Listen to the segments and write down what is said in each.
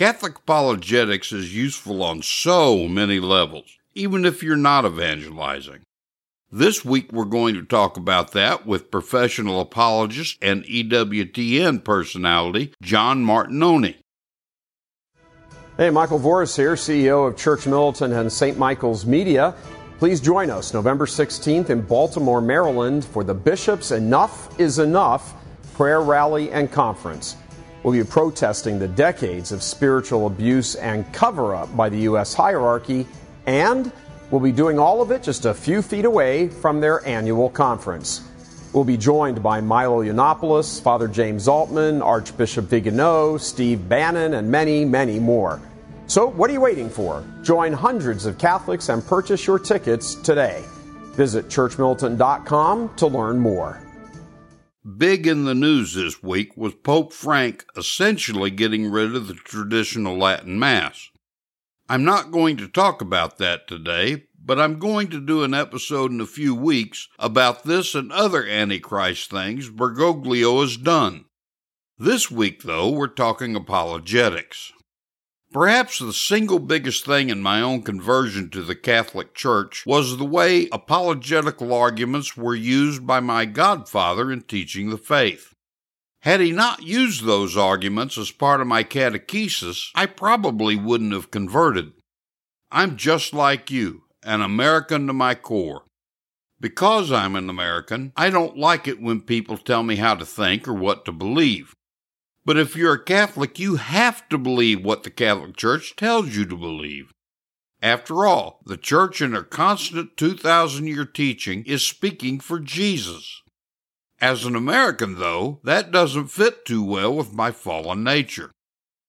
Catholic apologetics is useful on so many levels, even if you're not evangelizing. This week we're going to talk about that with professional apologist and EWTN personality John Martignoni. Hey, Michael Voris here, CEO of Church Militant and St. Michael's Media. Please join us November 16th in Baltimore, Maryland for the Bishop's Enough is Enough prayer rally and conference. We'll be protesting the decades of spiritual abuse and cover up by the U.S. hierarchy, and we'll be doing all of it just a few feet away from their annual conference. We'll be joined by Milo Yiannopoulos, Father James Altman, Archbishop Vigano, Steve Bannon, and many, many more. So, what are you waiting for? Join hundreds of Catholics and purchase your tickets today. Visit churchmilitant.com to learn more. Big in the news this week was Pope Frank essentially getting rid of the traditional Latin Mass. I'm not going to talk about that today, but I'm going to do an episode in a few weeks about this and other Antichrist things Bergoglio has done. This week, though, we're talking apologetics. Perhaps the single biggest thing in my own conversion to the Catholic Church was the way apologetical arguments were used by my godfather in teaching the faith. Had he not used those arguments as part of my catechesis, I probably wouldn't have converted. I'm just like you, an American to my core. Because I'm an American, I don't like it when people tell me how to think or what to believe. But if you're a Catholic, you have to believe what the Catholic Church tells you to believe. After all, the Church in her constant 2,000 year teaching is speaking for Jesus. As an American, though, that doesn't fit too well with my fallen nature.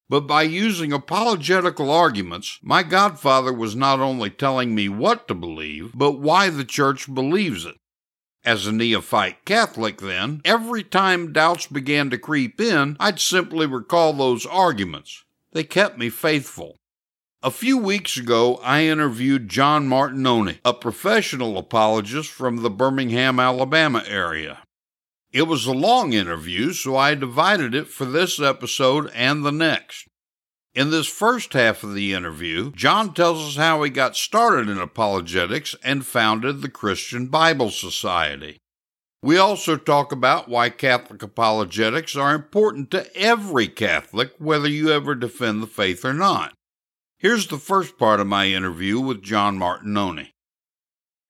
But by using apologetical arguments, my godfather was not only telling me what to believe, but why the Church believes it. As a neophyte Catholic, then, every time doubts began to creep in, I'd simply recall those arguments. They kept me faithful. A few weeks ago, I interviewed John Martignoni, a professional apologist from the Birmingham, Alabama area. It was a long interview, so I divided it for this episode and the next. In this first half of the interview, John tells us how he got started in apologetics and founded the Christian Bible Society. We also talk about why Catholic apologetics are important to every Catholic, whether you ever defend the faith or not. Here's the first part of my interview with John Martignoni.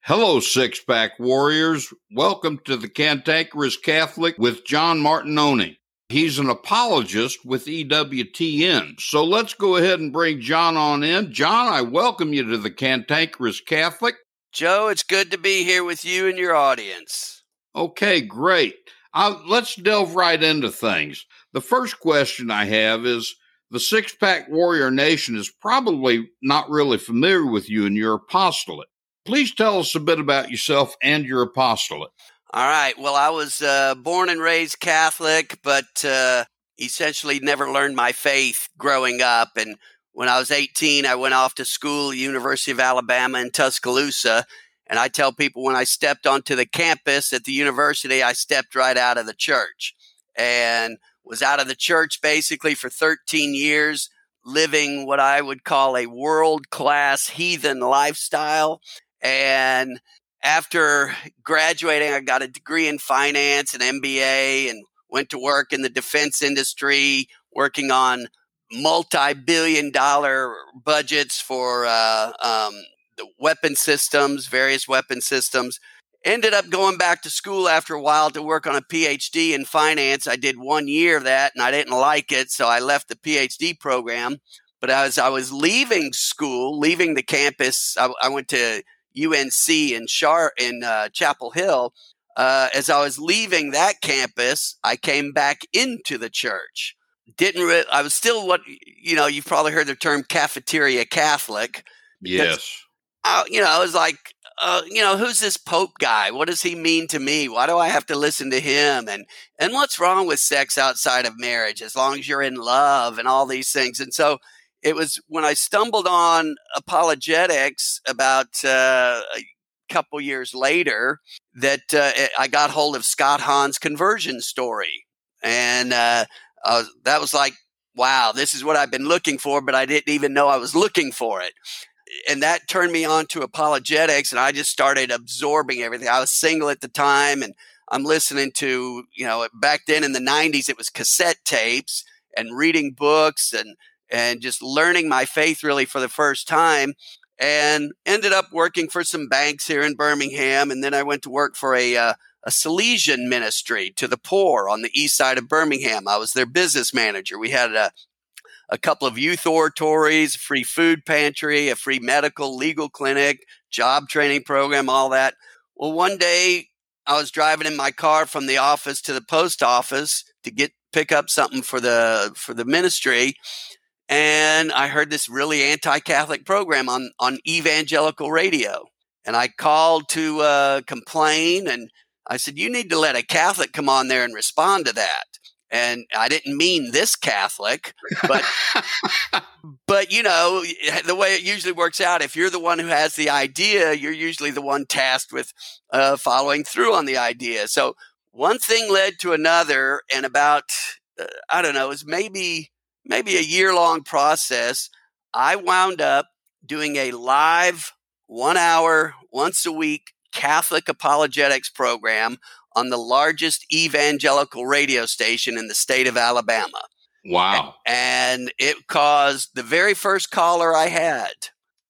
Hello, Six Pack Warriors. Welcome to the Cantankerous Catholic with John Martignoni. He's an apologist with EWTN. So let's go ahead and bring John on in. John, I welcome you to the Cantankerous Catholic. Joe, it's good to be here with you and your audience. Okay, great. Uh, let's delve right into things. The first question I have is the Six Pack Warrior Nation is probably not really familiar with you and your apostolate. Please tell us a bit about yourself and your apostolate. All right. Well, I was uh, born and raised Catholic, but uh, essentially never learned my faith growing up. And when I was 18, I went off to school, University of Alabama in Tuscaloosa. And I tell people when I stepped onto the campus at the university, I stepped right out of the church and was out of the church basically for 13 years, living what I would call a world class heathen lifestyle. And after graduating, I got a degree in finance and MBA and went to work in the defense industry, working on multi billion dollar budgets for uh, um, the weapon systems, various weapon systems. Ended up going back to school after a while to work on a PhD in finance. I did one year of that and I didn't like it, so I left the PhD program. But as I was leaving school, leaving the campus, I, I went to UNC in Char in uh, Chapel Hill. Uh, as I was leaving that campus, I came back into the church. didn't re- I was still what you know you've probably heard the term cafeteria Catholic. Yes. Uh, you know, I was like, uh, you know, who's this Pope guy? What does he mean to me? Why do I have to listen to him? And and what's wrong with sex outside of marriage? As long as you're in love and all these things. And so it was when I stumbled on apologetics about uh, a couple years later that uh, I got hold of Scott Hahn's conversion story, and uh, that was like, wow, this is what I've been looking for, but I didn't even know I was looking for it. And that turned me on to apologetics, and I just started absorbing everything. I was single at the time, and I'm listening to, you know, back then in the 90s, it was cassette tapes and reading books and and just learning my faith really for the first time and ended up working for some banks here in Birmingham. And then I went to work for a, uh, a Salesian ministry to the poor on the east side of Birmingham. I was their business manager. We had a, a couple of youth oratories, free food pantry, a free medical legal clinic, job training program, all that. Well, one day I was driving in my car from the office to the post office to get pick up something for the for the ministry and I heard this really anti-Catholic program on on evangelical radio, and I called to uh, complain, and I said, "You need to let a Catholic come on there and respond to that." And I didn't mean this Catholic, but but you know the way it usually works out. If you're the one who has the idea, you're usually the one tasked with uh, following through on the idea. So one thing led to another, and about uh, I don't know, it was maybe maybe a year long process, I wound up doing a live one hour, once a week Catholic apologetics program on the largest evangelical radio station in the state of Alabama. Wow. And it caused the very first caller I had,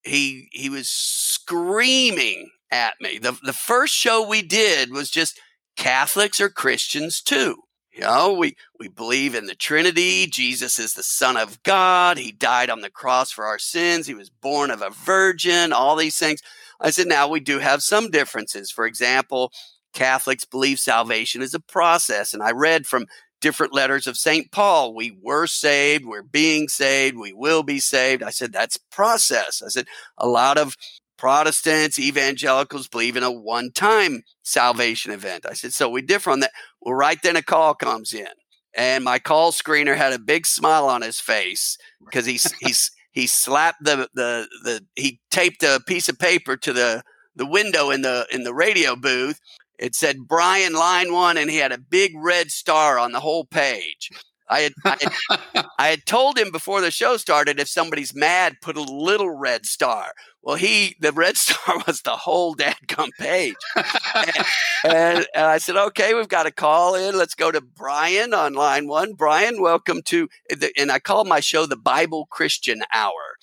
he he was screaming at me. The the first show we did was just Catholics are Christians too. You know, we, we believe in the Trinity. Jesus is the Son of God. He died on the cross for our sins. He was born of a virgin, all these things. I said, now we do have some differences. For example, Catholics believe salvation is a process. And I read from different letters of St. Paul, we were saved, we're being saved, we will be saved. I said, that's process. I said, a lot of Protestants, evangelicals believe in a one time salvation event. I said, so we differ on that. Well, right then a call comes in, and my call screener had a big smile on his face because he's he's he slapped the the the he taped a piece of paper to the the window in the in the radio booth. It said Brian line one, and he had a big red star on the whole page. I had, I had, I had told him before the show started if somebody's mad, put a little red star. Well, he the red star was the whole dadgum page, and, and, and, I said, "Okay, we've got a call in. Let's go to Brian on line one. Brian, welcome to." And I called my show the Bible Christian Hour.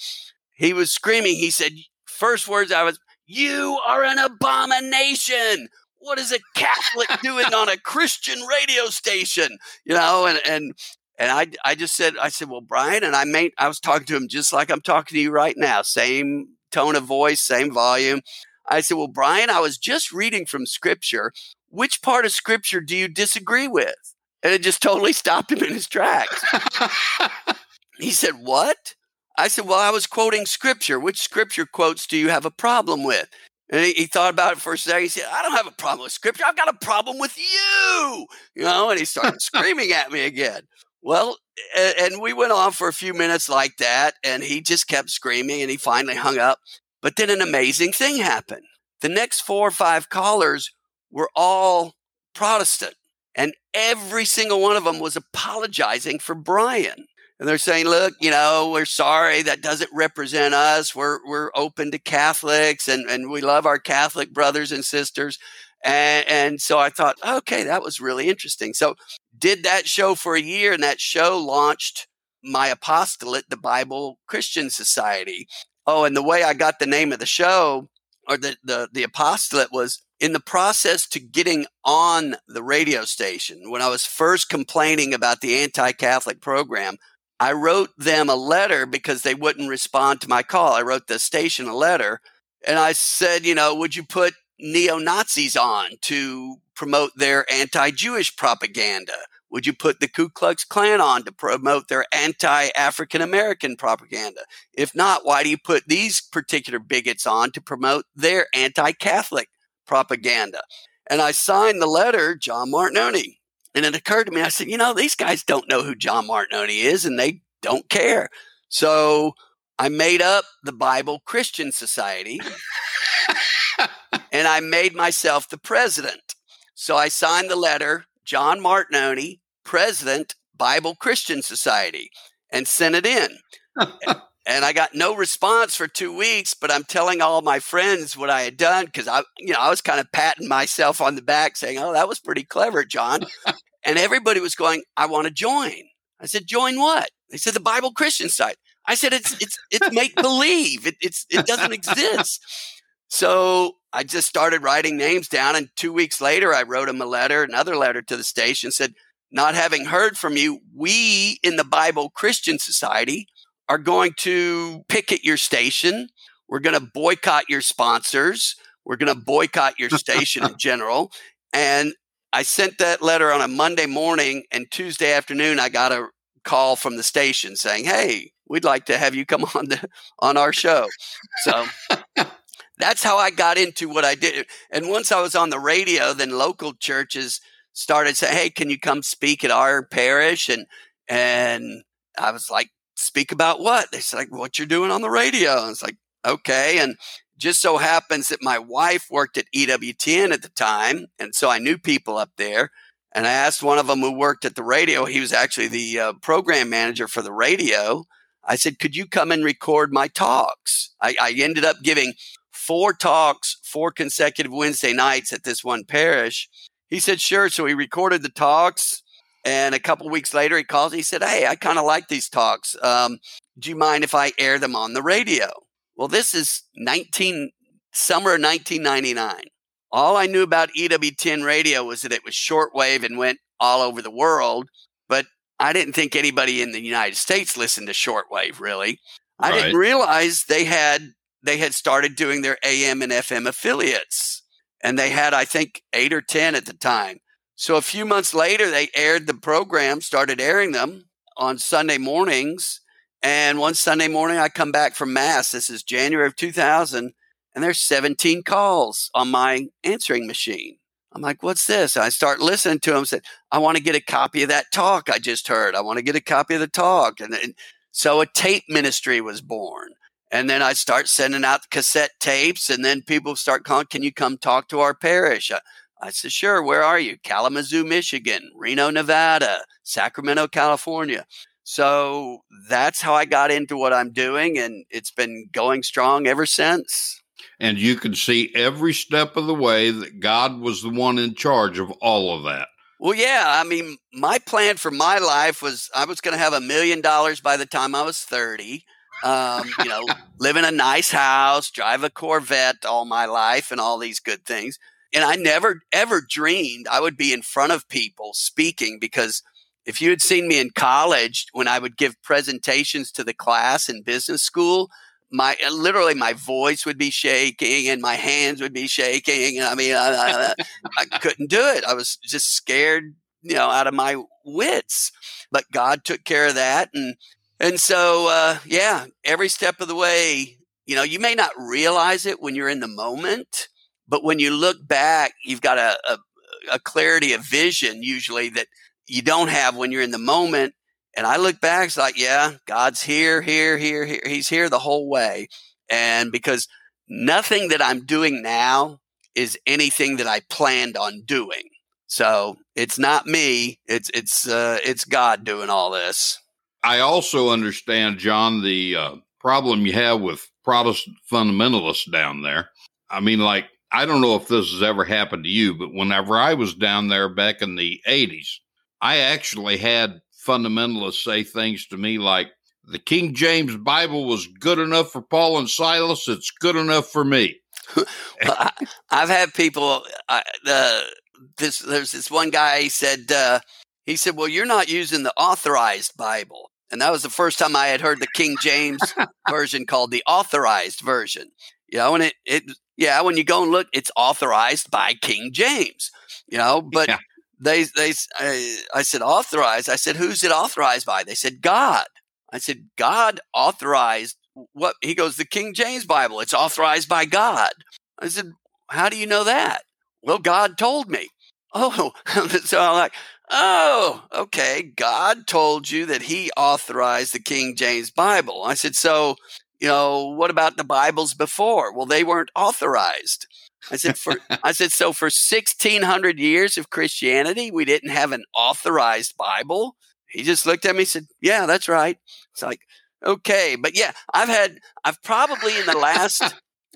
He was screaming. He said, first words I was, "You are an abomination." What is a Catholic doing on a Christian radio station? You know, and and and I, I just said, I said, well, Brian, and I made, I was talking to him just like I'm talking to you right now, same tone of voice, same volume. I said, well, Brian, I was just reading from scripture. Which part of scripture do you disagree with? And it just totally stopped him in his tracks. he said, what? I said, well, I was quoting scripture. Which scripture quotes do you have a problem with? And he, he, thought about it for a second. He said, I don't have a problem with scripture. I've got a problem with you. You know, and he started screaming at me again. Well, and we went on for a few minutes like that, and he just kept screaming, and he finally hung up. But then an amazing thing happened. The next four or five callers were all Protestant, and every single one of them was apologizing for Brian. And they're saying, look, you know, we're sorry. That doesn't represent us. We're, we're open to Catholics and, and we love our Catholic brothers and sisters. And, and so I thought, okay, that was really interesting. So did that show for a year, and that show launched my apostolate, the Bible Christian Society. Oh, and the way I got the name of the show or the, the, the apostolate was in the process to getting on the radio station. When I was first complaining about the anti Catholic program, I wrote them a letter because they wouldn't respond to my call. I wrote the station a letter and I said, you know, would you put neo Nazis on to promote their anti Jewish propaganda? Would you put the Ku Klux Klan on to promote their anti African American propaganda? If not, why do you put these particular bigots on to promote their anti Catholic propaganda? And I signed the letter, John Martignoni. And it occurred to me, I said, you know, these guys don't know who John Martignoni is and they don't care. So I made up the Bible Christian Society and I made myself the president. So I signed the letter, John Martignoni, President, Bible Christian Society, and sent it in. and I got no response for two weeks, but I'm telling all my friends what I had done because I, you know, I was kind of patting myself on the back saying, Oh, that was pretty clever, John. and everybody was going, I want to join. I said, Join what? They said the Bible Christian site. I said, It's it's it's make believe. It it's it doesn't exist. So I just started writing names down. And two weeks later, I wrote him a letter, another letter to the station, said, Not having heard from you, we in the Bible Christian Society are going to picket your station. We're going to boycott your sponsors. We're going to boycott your station in general. And I sent that letter on a Monday morning, and Tuesday afternoon, I got a call from the station saying, Hey, we'd like to have you come on the on our show. So that's how I got into what I did. And once I was on the radio, then local churches started saying, "Hey, can you come speak at our parish?" And and I was like, "Speak about what?" They said, like, "What you're doing on the radio." And it's like, "Okay." And just so happens that my wife worked at EWTN at the time, and so I knew people up there. And I asked one of them who worked at the radio. He was actually the uh, program manager for the radio. I said, "Could you come and record my talks?" I, I ended up giving four talks, four consecutive Wednesday nights at this one parish. He said, sure. So he recorded the talks. And a couple weeks later, he calls. and He said, Hey, I kind of like these talks. Um, do you mind if I air them on the radio? Well, this is 19, summer of 1999. All I knew about EWTN radio was that it was shortwave and went all over the world. But I didn't think anybody in the United States listened to shortwave, really. I right. didn't realize they had they had started doing their AM and FM affiliates. And they had, I think, eight or 10 at the time. So a few months later, they aired the program, started airing them on Sunday mornings. And one Sunday morning, I come back from Mass. This is January of 2000, and there's 17 calls on my answering machine. I'm like, what's this? I start listening to them. Said, I want to get a copy of that talk I just heard. I want to get a copy of the talk. And, and so a tape ministry was born. And then I start sending out cassette tapes, and then people start calling, Can you come talk to our parish? I, I said, Sure, where are you? Kalamazoo, Michigan, Reno, Nevada, Sacramento, California. So that's how I got into what I'm doing, and it's been going strong ever since. And you can see every step of the way that God was the one in charge of all of that. Well, yeah. I mean, my plan for my life was I was going to have a million dollars by the time I was 30 um, you know, live in a nice house, drive a Corvette all my life, and all these good things. And I never ever dreamed I would be in front of people speaking because if you had seen me in college when I would give presentations to the class in business school, my literally my voice would be shaking and my hands would be shaking. I mean, I, I, I couldn't do it. I was just scared, you know, out of my wits. But God took care of that, and and so, uh, yeah, every step of the way, you know, you may not realize it when you're in the moment, but when you look back, you've got a, a, a clarity of vision usually that you don't have when you're in the moment. And I look back, it's like, yeah, God's here, here, here, here. He's here the whole way. And because nothing that I'm doing now is anything that I planned on doing. So it's not me. It's it's uh, it's God doing all this. I also understand, John, the uh, problem you have with Protestant fundamentalists down there. I mean, like, I don't know if this has ever happened to you, but whenever I was down there back in the 80s, I actually had fundamentalists say things to me like, the King James Bible was good enough for Paul and Silas, it's good enough for me. well, I, have had people, uh, this, there's this one guy, he said, uh, he said, Well, you're not using the authorized Bible. And that was the first time I had heard the King James version called the authorized version. You know, and it, it, yeah, when you go and look, it's authorized by King James, you know, but, yeah. they they I, uh, I said authorized. I said who's it authorized by? They said God. I said God authorized what? He goes the King James Bible. It's authorized by God. I said how do you know that? Well, God told me. Oh, so I'm like, oh, okay. God told you that He authorized the King James Bible. I said, so you know, what about the Bibles before? Well, they weren't authorized. I said, for, I said, so for 1600 years of Christianity, we didn't have an authorized Bible. He just looked at me and said, yeah, that's right. It's like, okay. But yeah, I've had, I've probably in the last,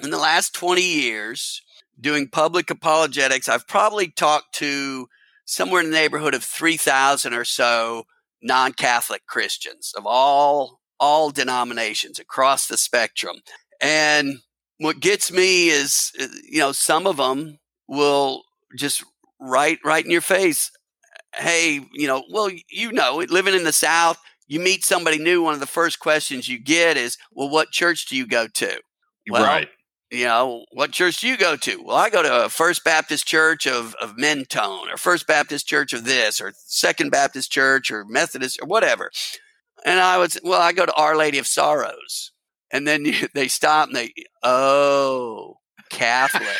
in the last 20 years doing public apologetics, I've probably talked to somewhere in the neighborhood of 3,000 or so non-Catholic Christians of all all denominations across the spectrum. And what gets me is, uh, you know, some of them will just right right in your face. Hey, you know, well, you know, living in the South, you meet somebody new. One of the first questions you get is, "Well, what church do you go to?" Well, right. You know, what church do you go to? Well, I go to a First Baptist Church of, of Mentone or First Baptist Church of this or Second Baptist Church or Methodist or whatever. And I was, well, I go to Our Lady of Sorrows. And then you, they stop and they, oh, Catholic.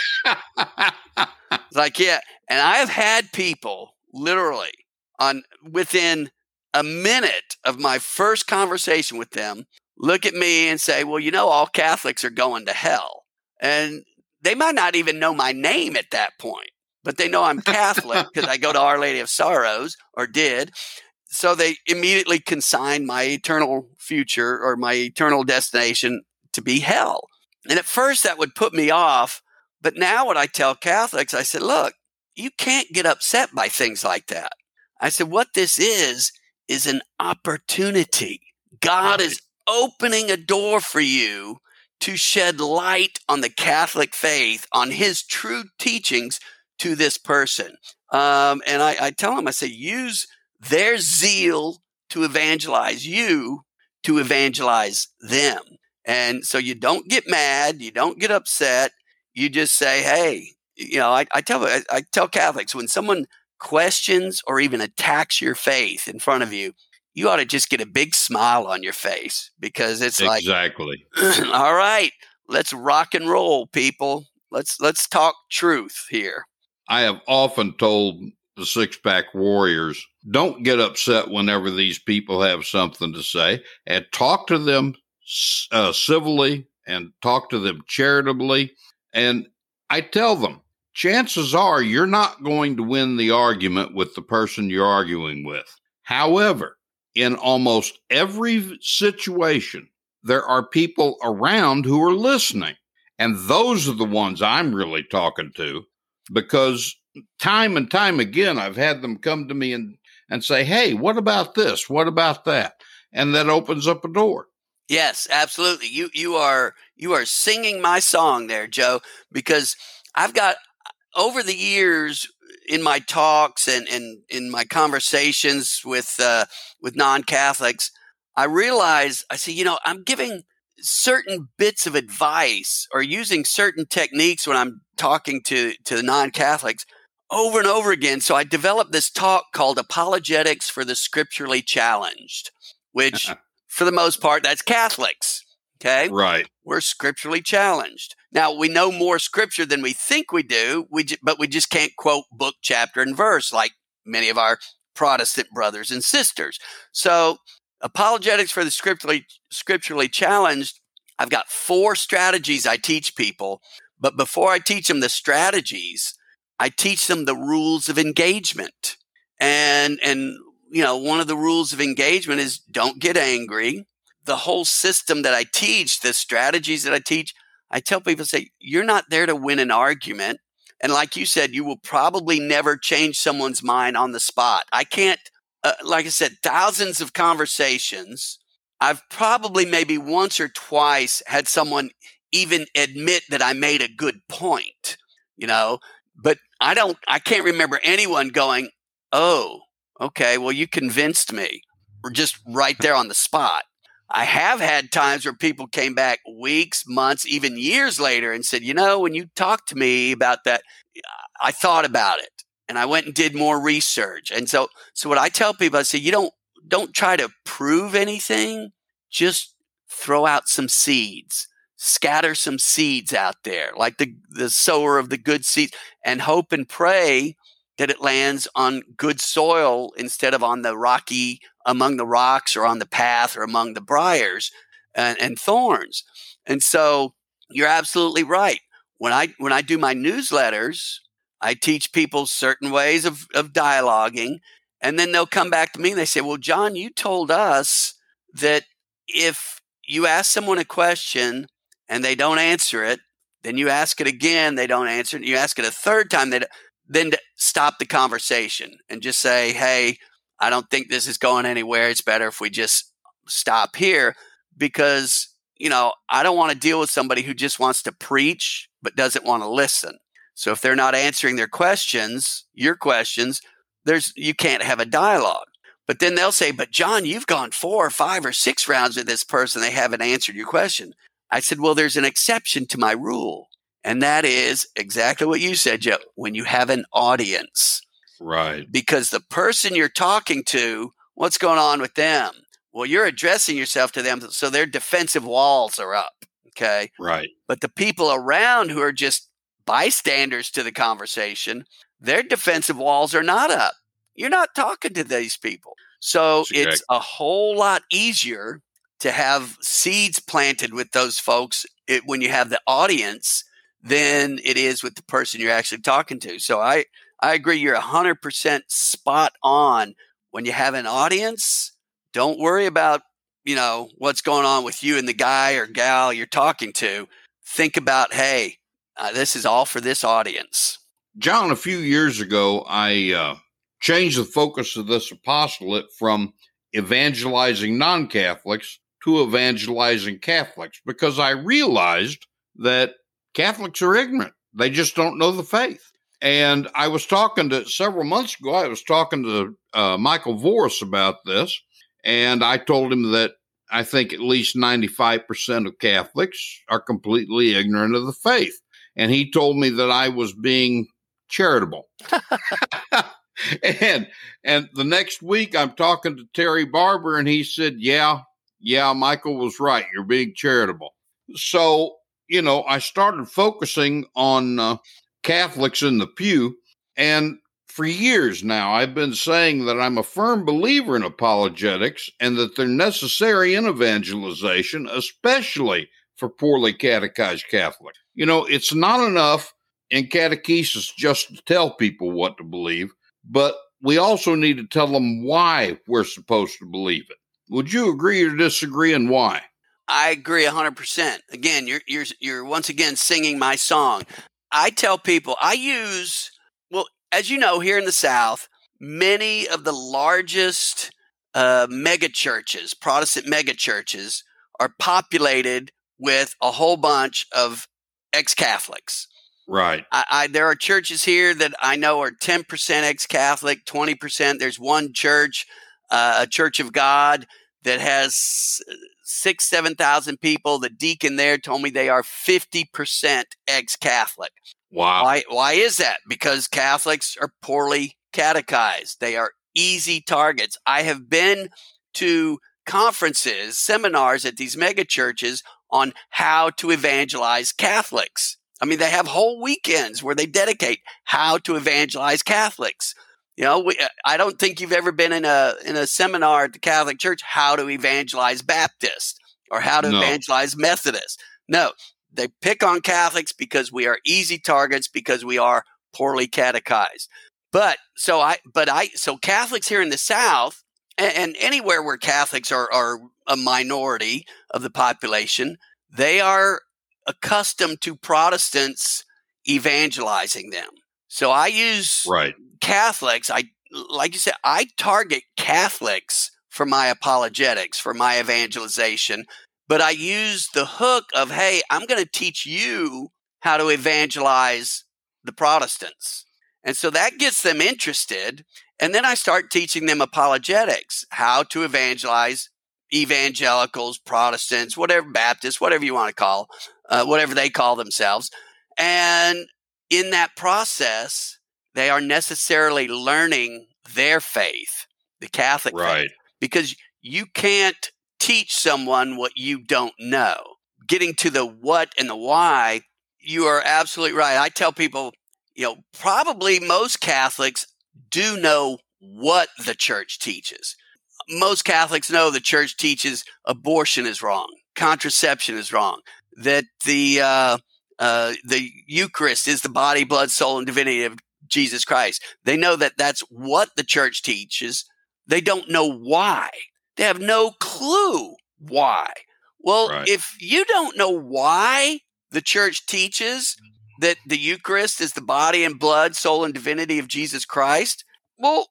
like, yeah. And I have had people literally on within a minute of my first conversation with them look at me and say, well, you know, all Catholics are going to hell. And they might not even know my name at that point, but they know I'm Catholic because I go to Our Lady of Sorrows or did so they immediately consign my eternal future or my eternal destination to be hell. And at first that would put me off. But now what I tell Catholics, I said, look, you can't get upset by things like that. I said, what this is, is an opportunity. God is opening a door for you to shed light on the Catholic faith, on his true teachings to this person. Um, and I, I tell him, I say, use their zeal to evangelize you to evangelize them. And so you don't get mad, you don't get upset. You just say, "Hey, you know." I, I tell I, I tell Catholics when someone questions or even attacks your faith in front of you, you ought to just get a big smile on your face because it's exactly. like exactly. all right, let's rock and roll, people. Let's let's talk truth here. I have often told the six pack warriors don't get upset whenever these people have something to say and talk to them uh, civilly and talk to them charitably. And I tell them, chances are you're not going to win the argument with the person you're arguing with. However, in almost every situation, there are people around who are listening. And those are the ones I'm really talking to because time and time again, I've had them come to me and, and say, Hey, what about this? What about that? And that opens up a door. Yes, absolutely. You, you are, you are singing my song there, Joe, because I've got over the years in my talks and, and in my conversations with, uh, with non-Catholics, I realize I say, you know, I'm giving certain bits of advice or using certain techniques when I'm talking to, to non-Catholics over and over again. So I developed this talk called Apologetics for the Scripturally Challenged, which for the most part, that's Catholics. Okay. Right. We're scripturally challenged. Now we know more scripture than we think we do, we j- but we just can't quote book, chapter, and verse like many of our Protestant brothers and sisters. So apologetics for the scripturally, scripturally challenged. I've got four strategies I teach people, but before I teach them the strategies, I teach them the rules of engagement. And, and, you know, one of the rules of engagement is don't get angry. The whole system that I teach, the strategies that I teach, I tell people, say, you're not there to win an argument. And like you said, you will probably never change someone's mind on the spot. I can't, uh, like I said, thousands of conversations. I've probably maybe once or twice had someone even admit that I made a good point, you know, but I don't, I can't remember anyone going, oh, okay, well, you convinced me, or just right there on the spot. I have had times where people came back weeks, months, even years later and said, you know, when you talked to me about that, I thought about it and I went and did more research. And so, so what I tell people, I say, you don't, don't try to prove anything. Just throw out some seeds, scatter some seeds out there, like the, the sower of the good seeds and hope and pray that it lands on good soil instead of on the rocky, among the rocks or on the path or among the briars and, and thorns. And so you're absolutely right. When I, when I do my newsletters, I teach people certain ways of, of dialoguing. And then they'll come back to me and they say, Well, John, you told us that if you ask someone a question and they don't answer it, then you ask it again, they don't answer it. You ask it a third time, they then stop the conversation and just say, Hey, I don't think this is going anywhere. It's better if we just stop here because, you know, I don't want to deal with somebody who just wants to preach but doesn't want to listen. So if they're not answering their questions, your questions, there's you can't have a dialogue. But then they'll say, "But John, you've gone four or five or six rounds with this person. They haven't answered your question." I said, "Well, there's an exception to my rule, and that is exactly what you said, Joe. When you have an audience, right? Because the person you're talking to, what's going on with them? Well, you're addressing yourself to them, so their defensive walls are up. Okay, right. But the people around who are just bystanders to the conversation, their defensive walls are not up. You're not talking to these people. So it's a whole lot easier to have seeds planted with those folks it, when you have the audience than it is with the person you're actually talking to. So I, I agree. You're 100% spot on. When you have an audience, don't worry about, you know, what's going on with you and the guy or gal you're talking to. Think about, hey, uh, this is all for this audience. John, a few years ago, I uh, changed the focus of this apostolate from evangelizing non Catholics to evangelizing Catholics because I realized that Catholics are ignorant. They just don't know the faith. And I was talking to several months ago, I was talking to uh, Michael Voris about this. And I told him that I think at least 95% of Catholics are completely ignorant of the faith and he told me that I was being charitable. and and the next week I'm talking to Terry Barber and he said, "Yeah, yeah, Michael was right. You're being charitable." So, you know, I started focusing on uh, Catholics in the pew and for years now, I've been saying that I'm a firm believer in apologetics and that they're necessary in evangelization, especially for poorly catechized Catholics. You know, it's not enough in catechesis just to tell people what to believe, but we also need to tell them why we're supposed to believe it. Would you agree or disagree and why? I agree 100%. Again, you're you're you're once again singing my song. I tell people I use well, as you know, here in the South, many of the largest uh, mega churches, Protestant mega churches, are populated with a whole bunch of ex Catholics. Right. I, I, there are churches here that I know are 10% ex Catholic, 20%. There's one church, uh, a Church of God, that has six, 7,000 people. The deacon there told me they are 50% ex Catholic. Wow. Why, why is that? Because Catholics are poorly catechized, they are easy targets. I have been to conferences, seminars at these mega churches on how to evangelize Catholics. I mean, they have whole weekends where they dedicate how to evangelize Catholics. You know, we, uh, I don't think you've ever been in a in a seminar at the Catholic Church how to evangelize Baptist or how to no. evangelize Methodist. No, they pick on Catholics because we are easy targets because we are poorly catechized. But so I, but I, so Catholics here in the South and, and anywhere where Catholics are, are a minority of the population, they are accustomed to Protestants evangelizing them. So I use right. Catholics. I like you said, I target Catholics for my apologetics, for my evangelization, but I use the hook of, hey, I'm going to teach you how to evangelize the Protestants. And so that gets them interested. And then I start teaching them apologetics, how to evangelize evangelicals, Protestants, whatever, Baptists, whatever you want to call, uh, whatever they call themselves. And in that process, they are necessarily learning their faith, the Catholic right. faith, because you can't teach someone what you don't know. Getting to the what and the why, you are absolutely right. I tell people, you know, probably most Catholics do know what the church teaches. Most Catholics know the church teaches abortion is wrong, contraception is wrong, that the uh, uh, the Eucharist is the body, blood, soul, and divinity of Jesus Christ. They know that that's what the church teaches. They don't know why. They have no clue why. Well, right. if you don't know why the church teaches that the Eucharist is the body and blood, soul, and divinity of Jesus Christ, well,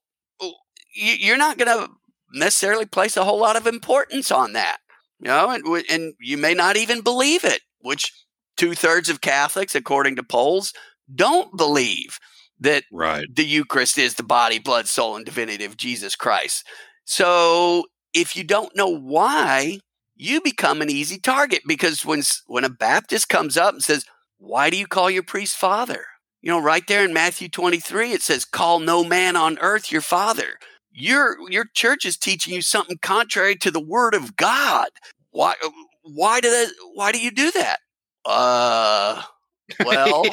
you're not going to necessarily place a whole lot of importance on that. You know, and, and you may not even believe it, which two thirds of Catholics, according to polls, don't believe that right. the Eucharist is the body, blood, soul, and divinity of Jesus Christ. So if you don't know why, you become an easy target because when when a Baptist comes up and says, "Why do you call your priest father?" You know, right there in Matthew 23 it says, "Call no man on earth your father." Your your church is teaching you something contrary to the word of God. Why why do that why do you do that? Uh well,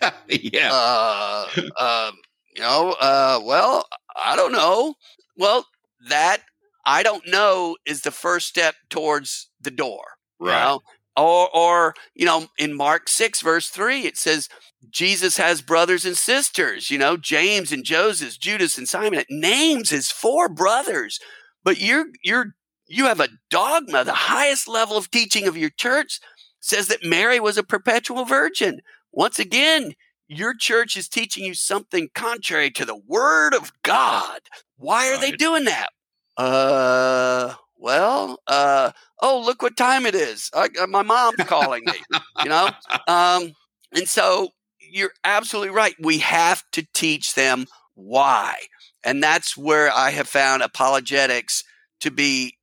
yeah. Uh, uh, you know, uh, well, I don't know. Well, that I don't know is the first step towards the door. Right. You know? Or, or, you know, in Mark 6, verse 3, it says, Jesus has brothers and sisters, you know, James and Joseph, Judas and Simon. It names his four brothers. But you're, you're, you have a dogma, the highest level of teaching of your church says that Mary was a perpetual virgin. Once again, your church is teaching you something contrary to the word of God. Why are right. they doing that? Uh, well, uh, oh, look what time it is. I, uh, my mom's calling me, you know? Um, and so you're absolutely right. We have to teach them why. And that's where I have found apologetics to be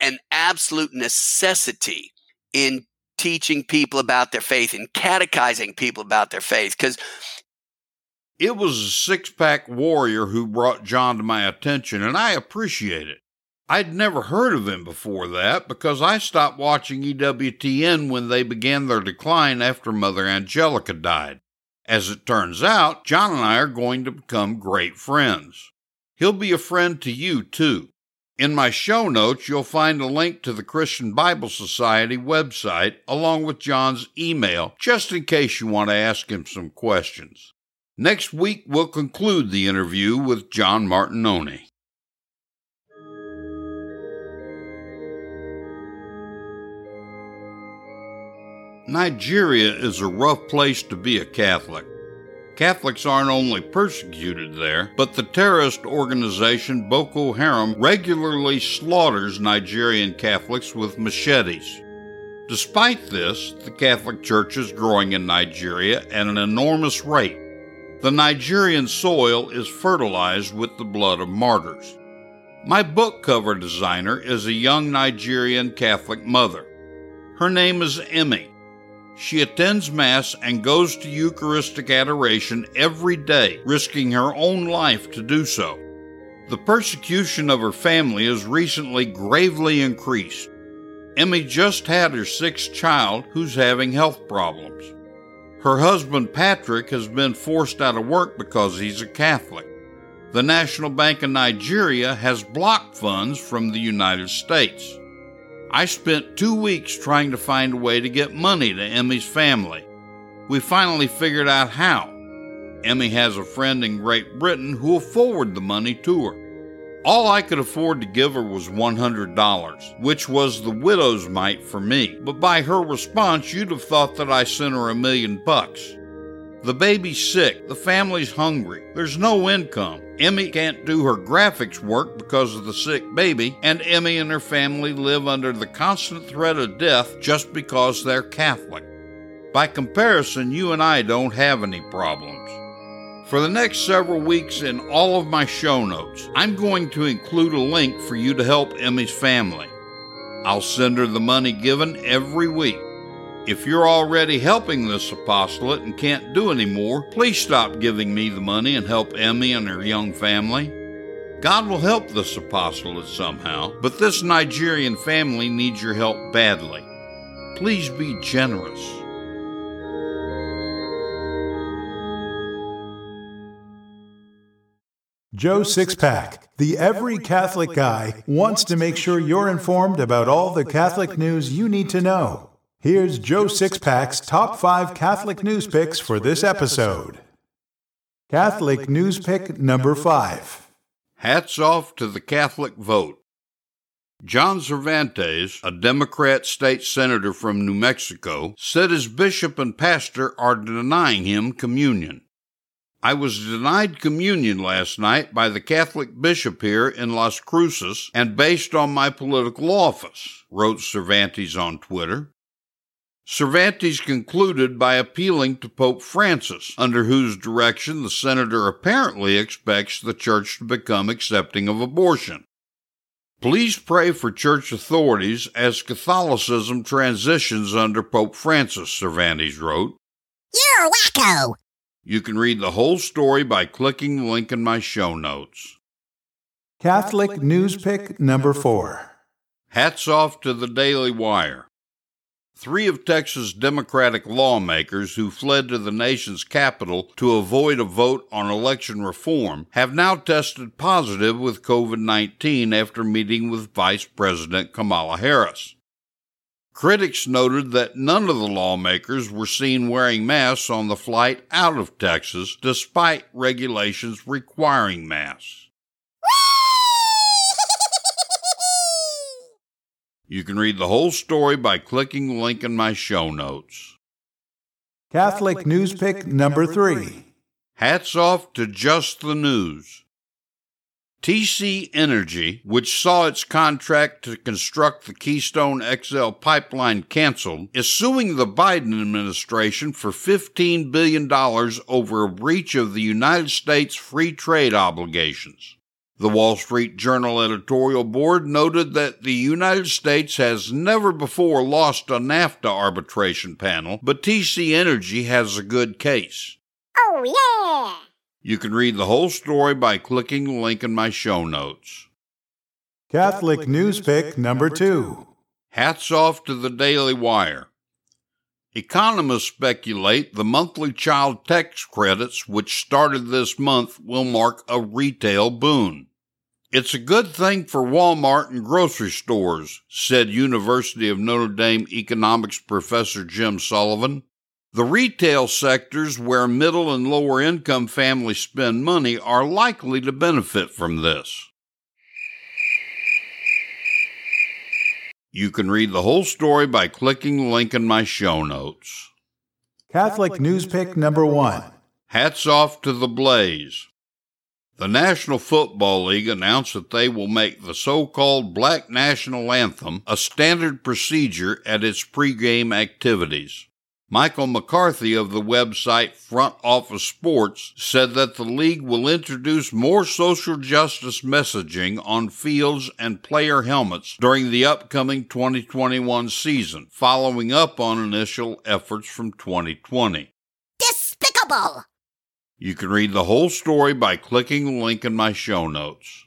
an absolute necessity in teaching people about their faith and catechizing people about their faith because it was a six pack warrior who brought John to my attention, and I appreciate it. I'd never heard of him before that because I stopped watching EWTN when they began their decline after Mother Angelica died. As it turns out, John and I are going to become great friends. He'll be a friend to you, too. In my show notes, you'll find a link to the Christian Bible Society website along with John's email, just in case you want to ask him some questions. Next week, we'll conclude the interview with John Martignoni. Nigeria is a rough place to be a Catholic. Catholics aren't only persecuted there, but the terrorist organization Boko Haram regularly slaughters Nigerian Catholics with machetes. Despite this, the Catholic Church is growing in Nigeria at an enormous rate. The Nigerian soil is fertilized with the blood of martyrs. My book cover designer is a young Nigerian Catholic mother. Her name is Emmy. She attends Mass and goes to Eucharistic adoration every day, risking her own life to do so. The persecution of her family has recently gravely increased. Emmy just had her sixth child who's having health problems. Her husband Patrick has been forced out of work because he's a Catholic. The National Bank of Nigeria has blocked funds from the United States. I spent two weeks trying to find a way to get money to Emmy's family. We finally figured out how. Emmy has a friend in Great Britain who will forward the money to her. All I could afford to give her was $100, which was the widow's mite for me, but by her response, you'd have thought that I sent her a million bucks. The baby's sick, the family's hungry, there's no income. Emmy can't do her graphics work because of the sick baby, and Emmy and her family live under the constant threat of death just because they're Catholic. By comparison, you and I don't have any problems. For the next several weeks in all of my show notes, I'm going to include a link for you to help Emmy's family. I'll send her the money given every week. If you're already helping this apostolate and can't do any more, please stop giving me the money and help Emmy and her young family. God will help this apostolate somehow, but this Nigerian family needs your help badly. Please be generous. Joe Sixpack, the every Catholic guy, wants to make sure you're informed about all the Catholic news you need to know. Here's Joe Sixpack's top five Catholic news picks for this episode. Catholic news pick number five. Hats off to the Catholic vote. John Cervantes, a Democrat state senator from New Mexico, said his bishop and pastor are denying him communion. I was denied communion last night by the Catholic bishop here in Las Cruces and based on my political office, wrote Cervantes on Twitter. Cervantes concluded by appealing to Pope Francis, under whose direction the senator apparently expects the church to become accepting of abortion. Please pray for church authorities as Catholicism transitions under Pope Francis, Cervantes wrote. You're a wacko! You can read the whole story by clicking the link in my show notes. Catholic news pick number four. Hats off to the Daily Wire. Three of Texas Democratic lawmakers who fled to the nation's capital to avoid a vote on election reform have now tested positive with COVID 19 after meeting with Vice President Kamala Harris. Critics noted that none of the lawmakers were seen wearing masks on the flight out of Texas, despite regulations requiring masks. You can read the whole story by clicking the link in my show notes. Catholic news pick number three. Hats off to Just the News. TC Energy, which saw its contract to construct the Keystone XL pipeline canceled, is suing the Biden administration for $15 billion over a breach of the United States free trade obligations. The Wall Street Journal editorial board noted that the United States has never before lost a NAFTA arbitration panel, but TC Energy has a good case. Oh, yeah! You can read the whole story by clicking the link in my show notes. Catholic news pick number two. Hats off to the Daily Wire. Economists speculate the monthly child tax credits, which started this month, will mark a retail boon. It's a good thing for Walmart and grocery stores, said University of Notre Dame economics professor Jim Sullivan. The retail sectors where middle and lower income families spend money are likely to benefit from this. You can read the whole story by clicking the link in my show notes. Catholic news pick number one. Hats off to the Blaze. The National Football League announced that they will make the so called Black National Anthem a standard procedure at its pregame activities. Michael McCarthy of the website Front Office Sports said that the league will introduce more social justice messaging on fields and player helmets during the upcoming 2021 season, following up on initial efforts from 2020. Despicable! You can read the whole story by clicking the link in my show notes.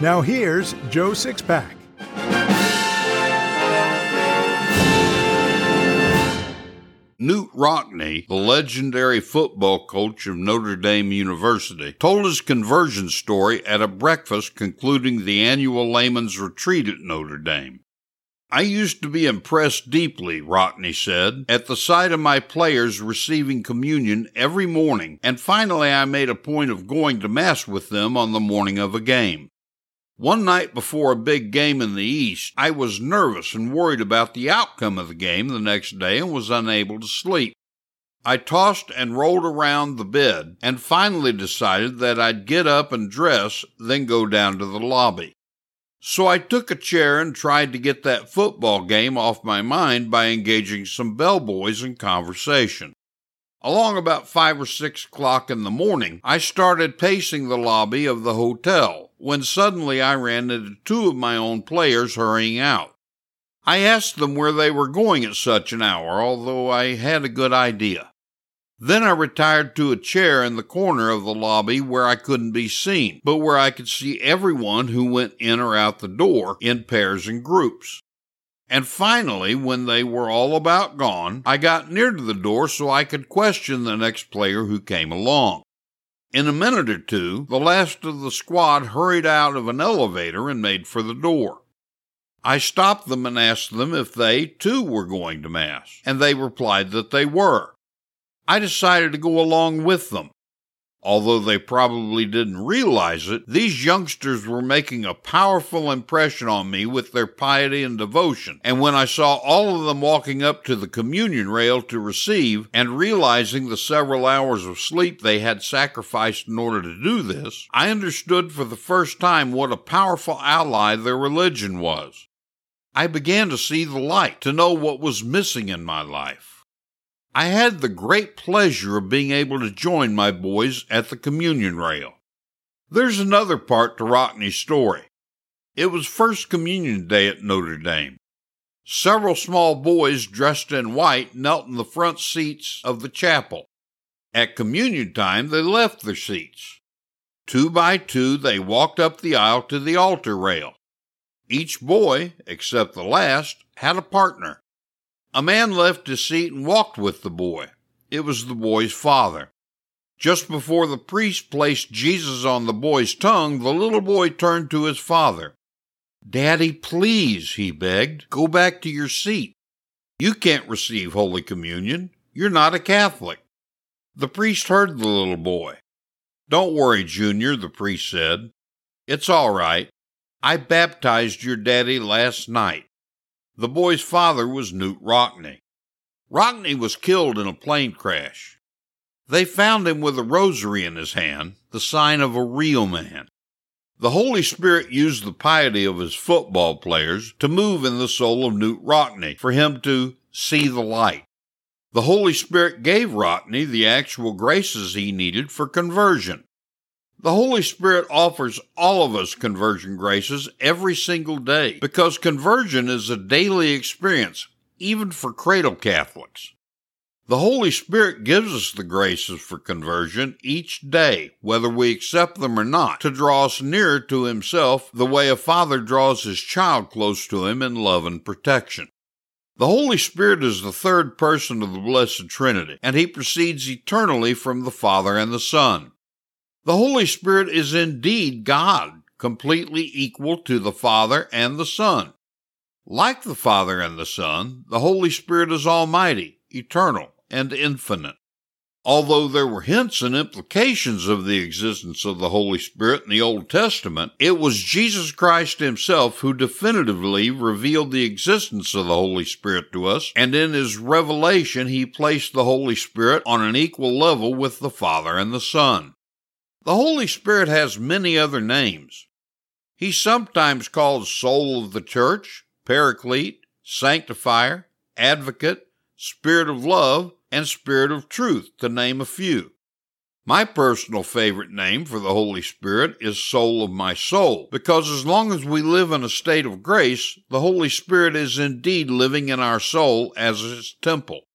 Now here's Joe Sixpack. Knute Rockne, the legendary football coach of Notre Dame University, told his conversion story at a breakfast concluding the annual layman's retreat at Notre Dame. I used to be impressed deeply, Rockne said, at the sight of my players receiving communion every morning, and finally I made a point of going to Mass with them on the morning of a game. One night before a big game in the East, I was nervous and worried about the outcome of the game the next day and was unable to sleep. I tossed and rolled around the bed and finally decided that I'd get up and dress, then go down to the lobby. So I took a chair and tried to get that football game off my mind by engaging some bellboys in conversation. Along about five or six o'clock in the morning, I started pacing the lobby of the hotel when suddenly I ran into two of my own players hurrying out. I asked them where they were going at such an hour, although I had a good idea. Then I retired to a chair in the corner of the lobby where I couldn't be seen, but where I could see everyone who went in or out the door in pairs and groups. And finally, when they were all about gone, I got near to the door so I could question the next player who came along. In a minute or two, the last of the squad hurried out of an elevator and made for the door. I stopped them and asked them if they, too, were going to Mass, and they replied that they were. I decided to go along with them. Although they probably didn't realize it, these youngsters were making a powerful impression on me with their piety and devotion. And when I saw all of them walking up to the communion rail to receive and realizing the several hours of sleep they had sacrificed in order to do this, I understood for the first time what a powerful ally their religion was. I began to see the light, to know what was missing in my life. I had the great pleasure of being able to join my boys at the communion rail. There's another part to Rockne's story. It was First Communion Day at Notre Dame. Several small boys dressed in white knelt in the front seats of the chapel. At communion time, they left their seats. Two by two, they walked up the aisle to the altar rail. Each boy, except the last, had a partner. A man left his seat and walked with the boy. It was the boy's father. Just before the priest placed Jesus on the boy's tongue, the little boy turned to his father. Daddy, please, he begged, go back to your seat. You can't receive Holy Communion. You're not a Catholic. The priest heard the little boy. Don't worry, Junior, the priest said. It's all right. I baptized your daddy last night. The boy's father was Knute Rockne. Rockne was killed in a plane crash. They found him with a rosary in his hand, the sign of a real man. The Holy Spirit used the piety of his football players to move in the soul of Knute Rockne for him to see the light. The Holy Spirit gave Rockne the actual graces he needed for conversion. The Holy Spirit offers all of us conversion graces every single day because conversion is a daily experience, even for cradle Catholics. The Holy Spirit gives us the graces for conversion each day, whether we accept them or not, to draw us nearer to Himself the way a father draws his child close to him in love and protection. The Holy Spirit is the third person of the Blessed Trinity, and He proceeds eternally from the Father and the Son. The Holy Spirit is indeed God, completely equal to the Father and the Son. Like the Father and the Son, the Holy Spirit is almighty, eternal, and infinite. Although there were hints and implications of the existence of the Holy Spirit in the Old Testament, it was Jesus Christ Himself who definitively revealed the existence of the Holy Spirit to us, and in His revelation He placed the Holy Spirit on an equal level with the Father and the Son. The Holy Spirit has many other names. He's sometimes called Soul of the Church, Paraclete, Sanctifier, Advocate, Spirit of Love, and Spirit of Truth, to name a few. My personal favorite name for the Holy Spirit is Soul of my soul, because as long as we live in a state of grace, the Holy Spirit is indeed living in our soul as its temple.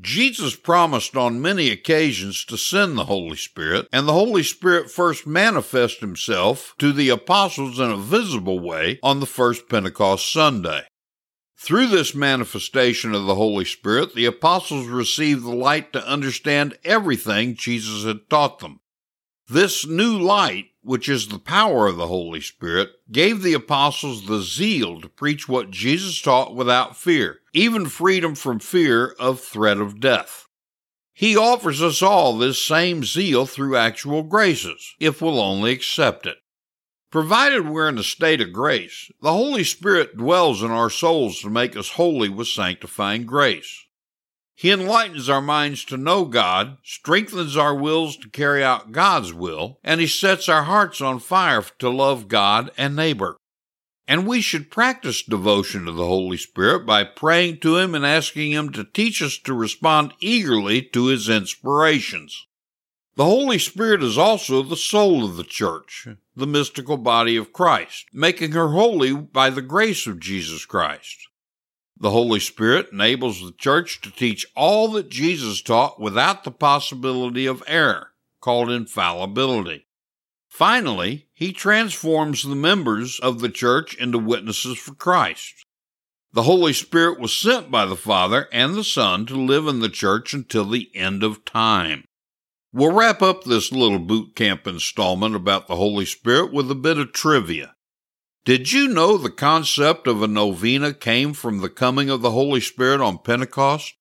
Jesus promised on many occasions to send the Holy Spirit, and the Holy Spirit first manifested himself to the apostles in a visible way on the first Pentecost Sunday. Through this manifestation of the Holy Spirit, the apostles received the light to understand everything Jesus had taught them. This new light, which is the power of the Holy Spirit, gave the apostles the zeal to preach what Jesus taught without fear, even freedom from fear of threat of death. He offers us all this same zeal through actual graces, if we'll only accept it. Provided we're in a state of grace, the Holy Spirit dwells in our souls to make us holy with sanctifying grace. He enlightens our minds to know God, strengthens our wills to carry out God's will, and He sets our hearts on fire to love God and neighbor. And we should practice devotion to the Holy Spirit by praying to Him and asking Him to teach us to respond eagerly to His inspirations. The Holy Spirit is also the soul of the church, the mystical body of Christ, making her holy by the grace of Jesus Christ. The Holy Spirit enables the church to teach all that Jesus taught without the possibility of error, called infallibility. Finally, he transforms the members of the church into witnesses for Christ. The Holy Spirit was sent by the Father and the Son to live in the church until the end of time. We'll wrap up this little boot camp installment about the Holy Spirit with a bit of trivia. Did you know the concept of a novena came from the coming of the Holy Spirit on Pentecost?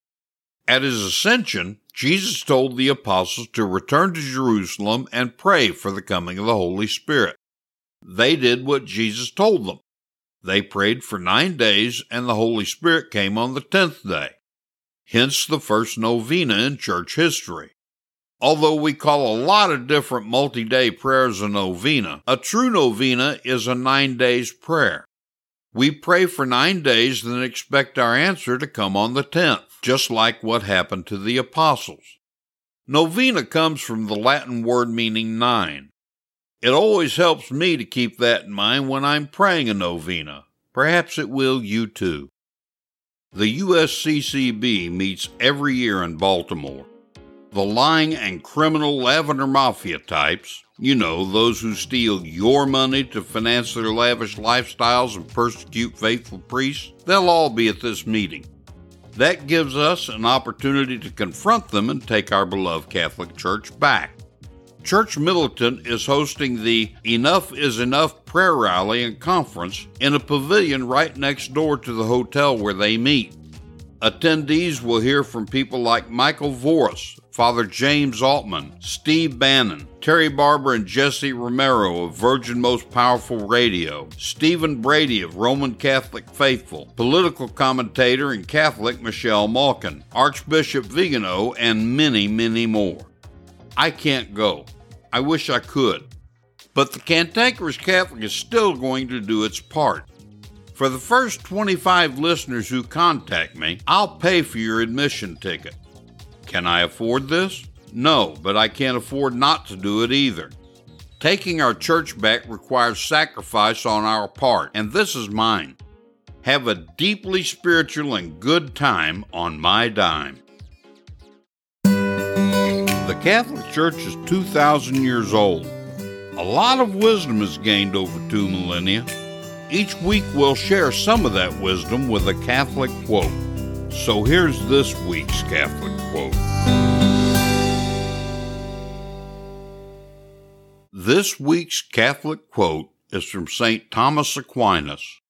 At his ascension, Jesus told the apostles to return to Jerusalem and pray for the coming of the Holy Spirit. They did what Jesus told them. They prayed for nine days, and the Holy Spirit came on the tenth day. Hence the first novena in church history. Although we call a lot of different multi day prayers a novena, a true novena is a nine days prayer. We pray for nine days, then expect our answer to come on the tenth, just like what happened to the apostles. Novena comes from the Latin word meaning nine. It always helps me to keep that in mind when I'm praying a novena. Perhaps it will you too. The USCCB meets every year in Baltimore. The lying and criminal lavender mafia types, you know, those who steal your money to finance their lavish lifestyles and persecute faithful priests, they'll all be at this meeting. That gives us an opportunity to confront them and take our beloved Catholic Church back. Church Militant is hosting the Enough is Enough prayer rally and conference in a pavilion right next door to the hotel where they meet. Attendees will hear from people like Michael Voris, Father James Altman, Steve Bannon, Terry Barber and Jesse Romero of Virgin Most Powerful Radio, Stephen Brady of Roman Catholic Faithful, political commentator and Catholic Michelle Malkin, Archbishop Vigano, and many, many more. I can't go. I wish I could. But the Cantankerous Catholic is still going to do its part. For the first 25 listeners who contact me, I'll pay for your admission ticket. Can I afford this? No, but I can't afford not to do it either. Taking our church back requires sacrifice on our part, and this is mine. Have a deeply spiritual and good time on my dime. The Catholic Church is 2,000 years old. A lot of wisdom is gained over two millennia. Each week we'll share some of that wisdom with a Catholic quote. So here's this week's Catholic quote. This week's Catholic quote is from St. Thomas Aquinas.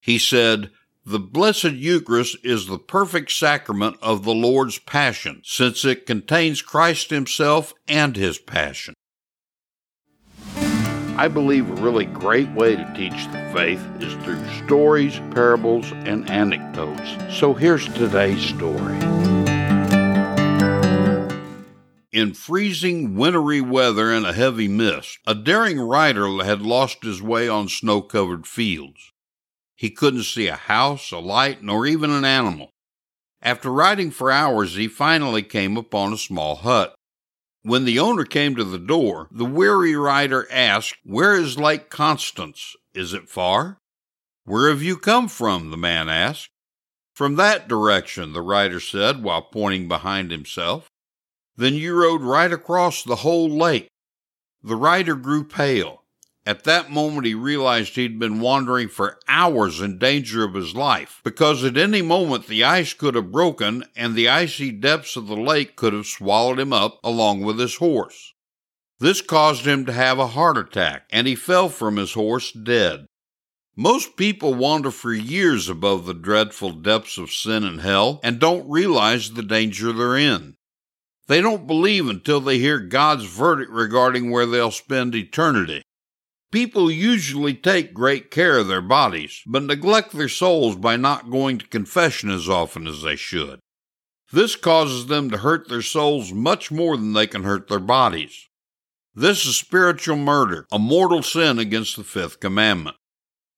He said, The Blessed Eucharist is the perfect sacrament of the Lord's Passion, since it contains Christ Himself and His Passion. I believe a really great way to teach the faith is through stories, parables, and anecdotes. So here's today's story. In freezing, wintry weather and a heavy mist, a daring rider had lost his way on snow covered fields. He couldn't see a house, a light, nor even an animal. After riding for hours, he finally came upon a small hut. When the owner came to the door, the weary rider asked, Where is Lake Constance? Is it far? Where have you come from? the man asked. From that direction, the rider said while pointing behind himself. Then you rode right across the whole lake. The rider grew pale. At that moment, he realized he'd been wandering for hours in danger of his life, because at any moment the ice could have broken and the icy depths of the lake could have swallowed him up along with his horse. This caused him to have a heart attack, and he fell from his horse dead. Most people wander for years above the dreadful depths of sin and hell and don't realize the danger they're in. They don't believe until they hear God's verdict regarding where they'll spend eternity. People usually take great care of their bodies, but neglect their souls by not going to confession as often as they should. This causes them to hurt their souls much more than they can hurt their bodies. This is spiritual murder, a mortal sin against the fifth commandment.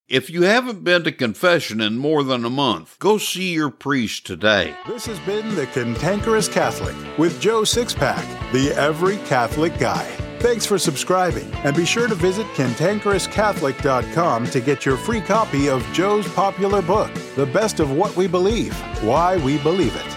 If you haven't been to confession in more than a month, go see your priest today. This has been The Cantankerous Catholic with Joe Sixpack, the Every Catholic Guy. Thanks for subscribing, and be sure to visit cantankerouscatholic.com to get your free copy of Joe's popular book, The Best of What We Believe Why We Believe It.